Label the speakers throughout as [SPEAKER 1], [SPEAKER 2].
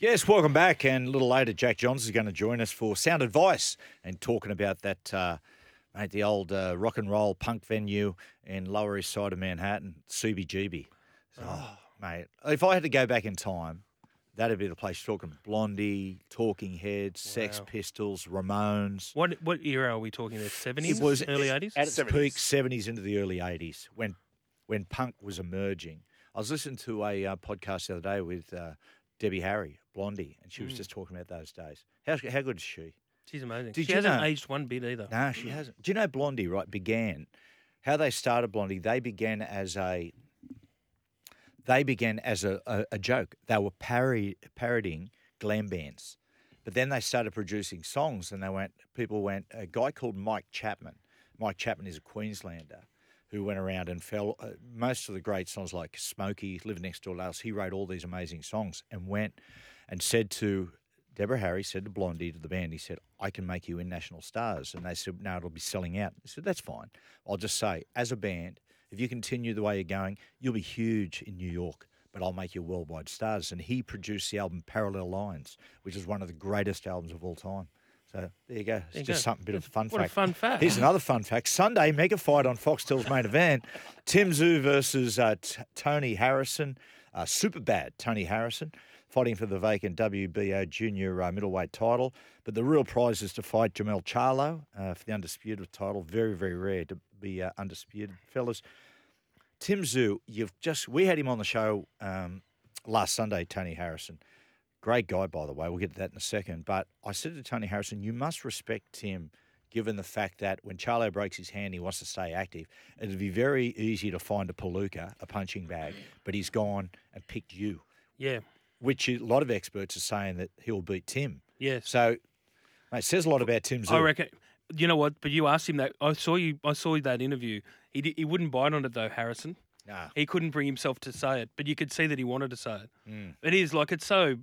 [SPEAKER 1] Yes, welcome back. And a little later, Jack Johns is going to join us for Sound Advice and talking about that, uh, mate, the old uh, rock and roll punk venue in Lower East Side of Manhattan, CBGB. So, oh, mate, if I had to go back in time, that'd be the place. Talking Blondie, Talking Heads, Sex
[SPEAKER 2] Wow.
[SPEAKER 1] Pistols, Ramones.
[SPEAKER 2] What what era are we talking? The seventies,
[SPEAKER 1] It was
[SPEAKER 2] early eighties.
[SPEAKER 1] at its
[SPEAKER 3] 70s.
[SPEAKER 1] peak, seventies into the early eighties, when when punk was emerging. I was listening to a uh, podcast the other day with uh, Debbie Harry, Blondie, and she was
[SPEAKER 2] Mm.
[SPEAKER 1] just talking about those days. How how good is she?
[SPEAKER 2] She's amazing.
[SPEAKER 1] Did
[SPEAKER 2] she
[SPEAKER 1] you
[SPEAKER 2] hasn't
[SPEAKER 1] know-
[SPEAKER 2] aged one bit either.
[SPEAKER 1] No, she hasn't. Do you know Blondie? Right, began how they started Blondie. They began as a they began as a, a, a joke. They were parody, parodying glam bands, but then they started producing songs, and they went. People went. A guy called Mike Chapman. Mike Chapman is a Queenslander who went around and fell uh, most of the great songs like Smokey, Living Next Door to Us. He wrote all these amazing songs and went and said to Deborah Harry, said to Blondie, to the band, he said, I can make you in national stars. And they said, no, it'll be selling out. He said, that's fine. I'll just say, as a band, if you continue the way you're going, you'll be huge in New York, but I'll make you worldwide stars. And he produced the album Parallel Lines, which is one of the greatest albums of all time. So there you go. It's
[SPEAKER 2] you
[SPEAKER 1] just
[SPEAKER 2] go.
[SPEAKER 1] something, bit of a fun
[SPEAKER 2] What a
[SPEAKER 1] fact.
[SPEAKER 2] fun fact.
[SPEAKER 1] Here's another fun fact. Sunday, mega fight on Foxtel's main event. Tim Tszyu versus uh, T- Tony Harrison. Uh, super bad Tony Harrison fighting for the vacant WBO junior uh, middleweight title. But the real prize is to fight Jermell Charlo uh, for the undisputed title. Very, very rare to be uh, undisputed, fellas. Tim Tszyu, you've just, we had him on the show um, last Sunday, Tony Harrison. Great guy, by the way. We'll get to that in a second. But I said to Tony Harrison, you must respect Tim, given the fact that when Charlo breaks his hand, he wants to stay active. It'd be very easy to find a palooka, a punching bag, but he's gone and picked you,
[SPEAKER 2] Yeah.
[SPEAKER 1] which a lot of experts are saying that he'll beat Tim.
[SPEAKER 2] Yeah.
[SPEAKER 1] So, mate, it says a lot about Tim's.
[SPEAKER 2] I reckon. You know what? But you asked him that. I saw you. I saw that interview. He he wouldn't bite on it though, Harrison.
[SPEAKER 1] Nah.
[SPEAKER 2] He couldn't bring himself to say it, but you could see that he wanted to say it.
[SPEAKER 1] Mm.
[SPEAKER 2] It is like it's so.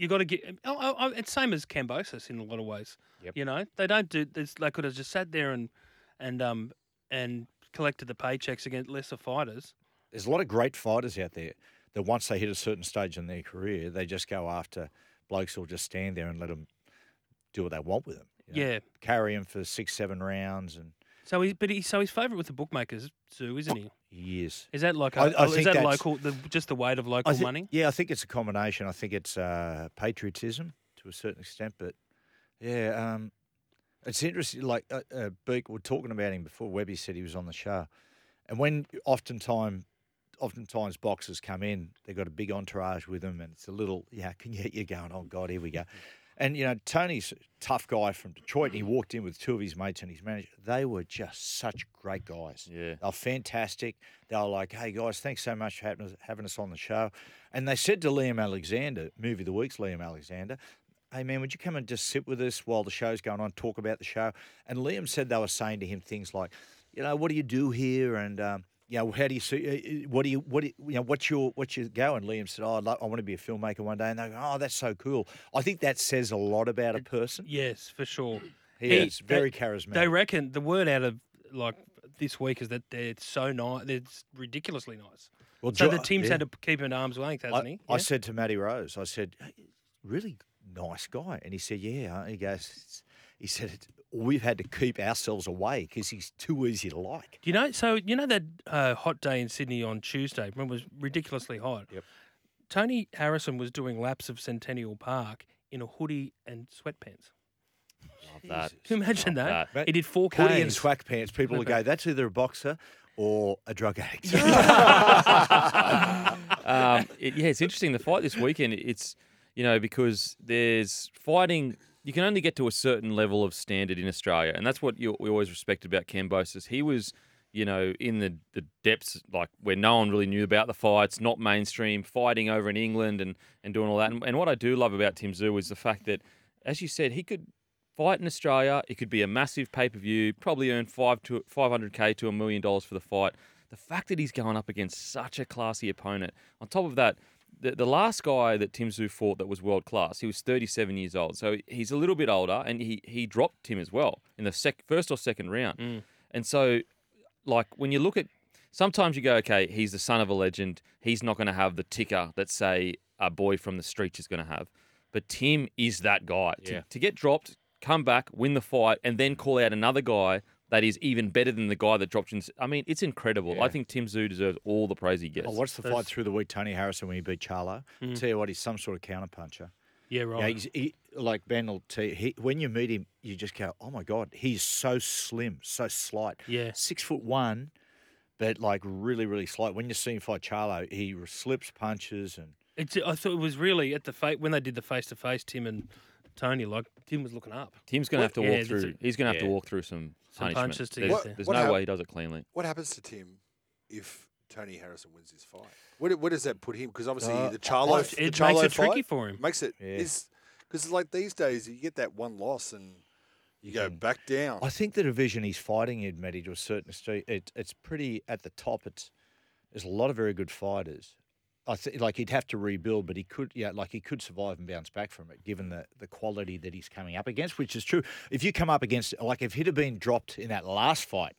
[SPEAKER 2] You got to get. Oh, oh, oh, it's same as Kambosos in a lot of ways.
[SPEAKER 1] Yep.
[SPEAKER 2] You know, they don't do. This, they could have just sat there and and um and collected the paychecks against lesser fighters.
[SPEAKER 1] There's a lot of great fighters out there that once they hit a certain stage in their career, they just go after blokes who'll just stand there and let them do what they want with them. you know.
[SPEAKER 2] Yeah.
[SPEAKER 1] Carry him for six, seven rounds and
[SPEAKER 2] So he, but he, so he's favourite with the bookmakers, Tszyu, isn't he?
[SPEAKER 1] years.
[SPEAKER 2] Is that like a,
[SPEAKER 1] I- I
[SPEAKER 2] is that local? The, just the weight of local
[SPEAKER 1] I thi-
[SPEAKER 2] money?
[SPEAKER 1] Yeah, I think it's a combination. I think it's uh, patriotism to a certain extent, but yeah, um, it's interesting. Like uh, uh, Beak, we're talking about him before. Webby said he was on the show, and when oftentimes, oftentimes boxers come in, they've got a big entourage with them, and it's a little yeah, can get you going. Oh God, here we go. And you know, Tony's a tough guy from Detroit, and he walked in with two of his mates and his manager. They were just such great guys.
[SPEAKER 4] Yeah.
[SPEAKER 1] They were fantastic. They were like, hey, guys, thanks so much for having us, having us on the show. And they said to Liam Alexander, Movie of the Week's Liam Alexander, hey, man, would you come and just sit with us while the show's going on, talk about the show? And Liam said they were saying to him things like, you know, what do you do here? And, um, you know, how do you see? uh, What do you? What do you, you know? What's your? What's your go? And Liam said, "Oh, I'd like, I want to be a filmmaker one day." And they go, "Oh, that's so cool." I think that says a lot about a person.
[SPEAKER 2] Yes, for sure.
[SPEAKER 1] He
[SPEAKER 2] He-
[SPEAKER 1] is very
[SPEAKER 2] they-
[SPEAKER 1] charismatic.
[SPEAKER 2] They reckon the word out of like this week is that they're so nice. It's ridiculously nice.
[SPEAKER 1] well,
[SPEAKER 2] So
[SPEAKER 1] Jo-
[SPEAKER 2] the team's
[SPEAKER 1] yeah.
[SPEAKER 2] had to keep him at arm's length, hasn't
[SPEAKER 1] I,
[SPEAKER 2] he?
[SPEAKER 1] I said to Matty Rose, I said, really nice guy. And he said, yeah. He goes, he said, "It's- we've had to keep ourselves away because he's too easy to like.
[SPEAKER 2] Do you know? So you know that uh, hot day in Sydney on Tuesday when it was ridiculously hot.
[SPEAKER 1] Yep.
[SPEAKER 2] Tony Harrison was doing laps of Centennial Park in a hoodie and sweatpants.
[SPEAKER 4] Love that.
[SPEAKER 2] Can you imagine
[SPEAKER 4] Love
[SPEAKER 2] that?
[SPEAKER 1] Mate,
[SPEAKER 2] He did four
[SPEAKER 1] Hoodie and
[SPEAKER 2] Ks.
[SPEAKER 1] swag pants, people will go, that's either a boxer or a drug addict.
[SPEAKER 4] um, it, yeah, it's interesting. The fight this weekend, it's you know because there's fighting. You can only get to a certain level of standard in Australia, and that's what you, we always respected about Kambosos. He was, you know, in the, the depths like where no one really knew about the fights, not mainstream, fighting over in England and and doing all that. And, and what I do love about Tim Tszyu is the fact that, as you said, he could fight in Australia. It could be a massive pay per view, probably earn five to five hundred k to a million dollars for the fight. The fact that he's going up against such a classy opponent, on top of that, the, the last guy that Tim Tszyu fought that was world class, he was 37 years old. So he's a little bit older, and he he dropped Tim as well in the sec, first or second round. Mm. And so, like when you look at, sometimes you go, okay, he's the son of a legend. He's not going to have the ticker that say a boy from the streets is going to have. But Tim is that guy. To-
[SPEAKER 1] Yeah.
[SPEAKER 4] To, get dropped, come back, win the fight, and then call out another guy that is even better than the guy that dropped you. I mean, it's incredible.
[SPEAKER 1] Yeah.
[SPEAKER 4] I think Tim Tszyu deserves all the praise he gets.
[SPEAKER 1] I watched the fight through the week, Tony Harrison, when he beat Charlo.
[SPEAKER 2] Mm.
[SPEAKER 1] Tell you what, he's some sort of counterpuncher.
[SPEAKER 2] Yeah,
[SPEAKER 1] Yeah,
[SPEAKER 2] right.
[SPEAKER 1] he's, he, like Ben will tell you, he, when you meet him, you just go, oh my God, he's so slim, so slight.
[SPEAKER 2] Yeah.
[SPEAKER 1] Six foot one, but like really, really slight. When you see him fight Charlo, he slips punches and
[SPEAKER 2] It's, I thought it was really at the fa- when they did the face to face, Tim and Tony, like Tim was looking up.
[SPEAKER 4] Tim's going to have to walk
[SPEAKER 2] there's
[SPEAKER 4] through.
[SPEAKER 2] a-
[SPEAKER 4] He's going to have
[SPEAKER 1] Yeah.
[SPEAKER 4] to walk through some,
[SPEAKER 2] Some
[SPEAKER 4] punishment.
[SPEAKER 2] punches to
[SPEAKER 4] There's,
[SPEAKER 2] get
[SPEAKER 4] there's
[SPEAKER 3] What
[SPEAKER 4] no
[SPEAKER 3] hap-
[SPEAKER 4] way he does it cleanly.
[SPEAKER 3] What happens to Tim if Tony Harrison wins this fight? What, what does that put him? Because obviously
[SPEAKER 1] Uh,
[SPEAKER 3] the Charlo,
[SPEAKER 1] I-
[SPEAKER 3] the
[SPEAKER 2] It
[SPEAKER 3] Charlo
[SPEAKER 2] makes it
[SPEAKER 3] fight
[SPEAKER 2] tricky for him.
[SPEAKER 3] makes it
[SPEAKER 1] Yeah.
[SPEAKER 3] is because like these days you get that one loss and you go
[SPEAKER 1] can-
[SPEAKER 3] back down.
[SPEAKER 1] I think the division he's fighting in, Matty, to a certain extent, it, it's pretty at the top. It's there's a lot of very good fighters. I think like he'd have to rebuild, but he could, yeah, like he could survive and bounce back from it, given the the quality that he's coming up against, which is true. If you come up against, like, if he'd have been dropped in that last fight,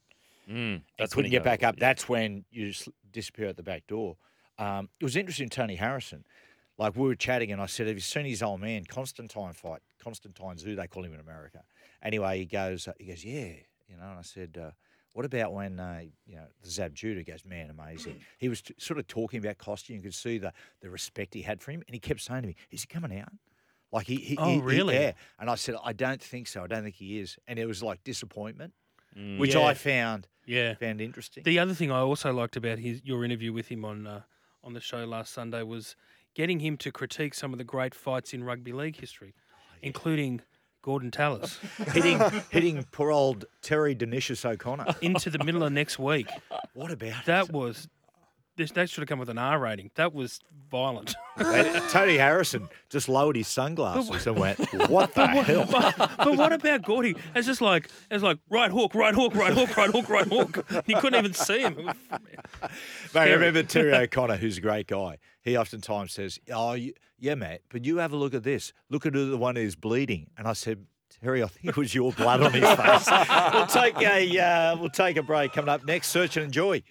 [SPEAKER 4] Mm,
[SPEAKER 1] and
[SPEAKER 4] that's when
[SPEAKER 1] couldn't get back up,
[SPEAKER 4] yeah.
[SPEAKER 1] that's when you just disappear at the back door. Um, it was interesting, Tony Harrison. Like we were chatting, and I said, "Have you seen his old man Constantine fight? Constantine Tszyu, they call him in America." Anyway, he goes, uh, he goes, "Yeah," you know. And I said, uh, "What about when uh, you know Zab Judah?" Goes, "Man, amazing." he was t- sort of talking about Kostya. You could see the the respect he had for him, and he kept saying to me, "Is he coming out?" Like he, he
[SPEAKER 2] Oh,
[SPEAKER 1] he- he-
[SPEAKER 2] really?
[SPEAKER 1] yeah. And I said, "I don't think so. I don't think he is." And it was like disappointment,
[SPEAKER 4] Mm.
[SPEAKER 1] which
[SPEAKER 2] Yeah.
[SPEAKER 1] I found
[SPEAKER 2] Yeah.
[SPEAKER 1] found interesting.
[SPEAKER 2] The other thing I also liked about his your interview with him on uh, on the show last Sunday was getting him to critique some of the great fights in rugby league history, including Gorden Tallis
[SPEAKER 1] hitting hitting poor old Terry Denicius O'Connor.
[SPEAKER 2] into the middle of next week.
[SPEAKER 1] What about
[SPEAKER 2] That was this. That should have come with an R rating. That was violent.
[SPEAKER 1] Tony Harrison just lowered his sunglasses and went, "What the hell?"
[SPEAKER 2] but, but what about Gordy? It's just like it's like right hook, right hook, right hook, right hook, right hook. You couldn't even see him.
[SPEAKER 1] Mate, I remember Terry O'Connor, who's a great guy. He oftentimes says, "Oh, you, yeah, Matt, but you have a look at this. Look at the one who's bleeding." And I said, "Terry, I think it was your blood on his face." we'll take a uh, we'll take a break. Coming up next, search and enjoy.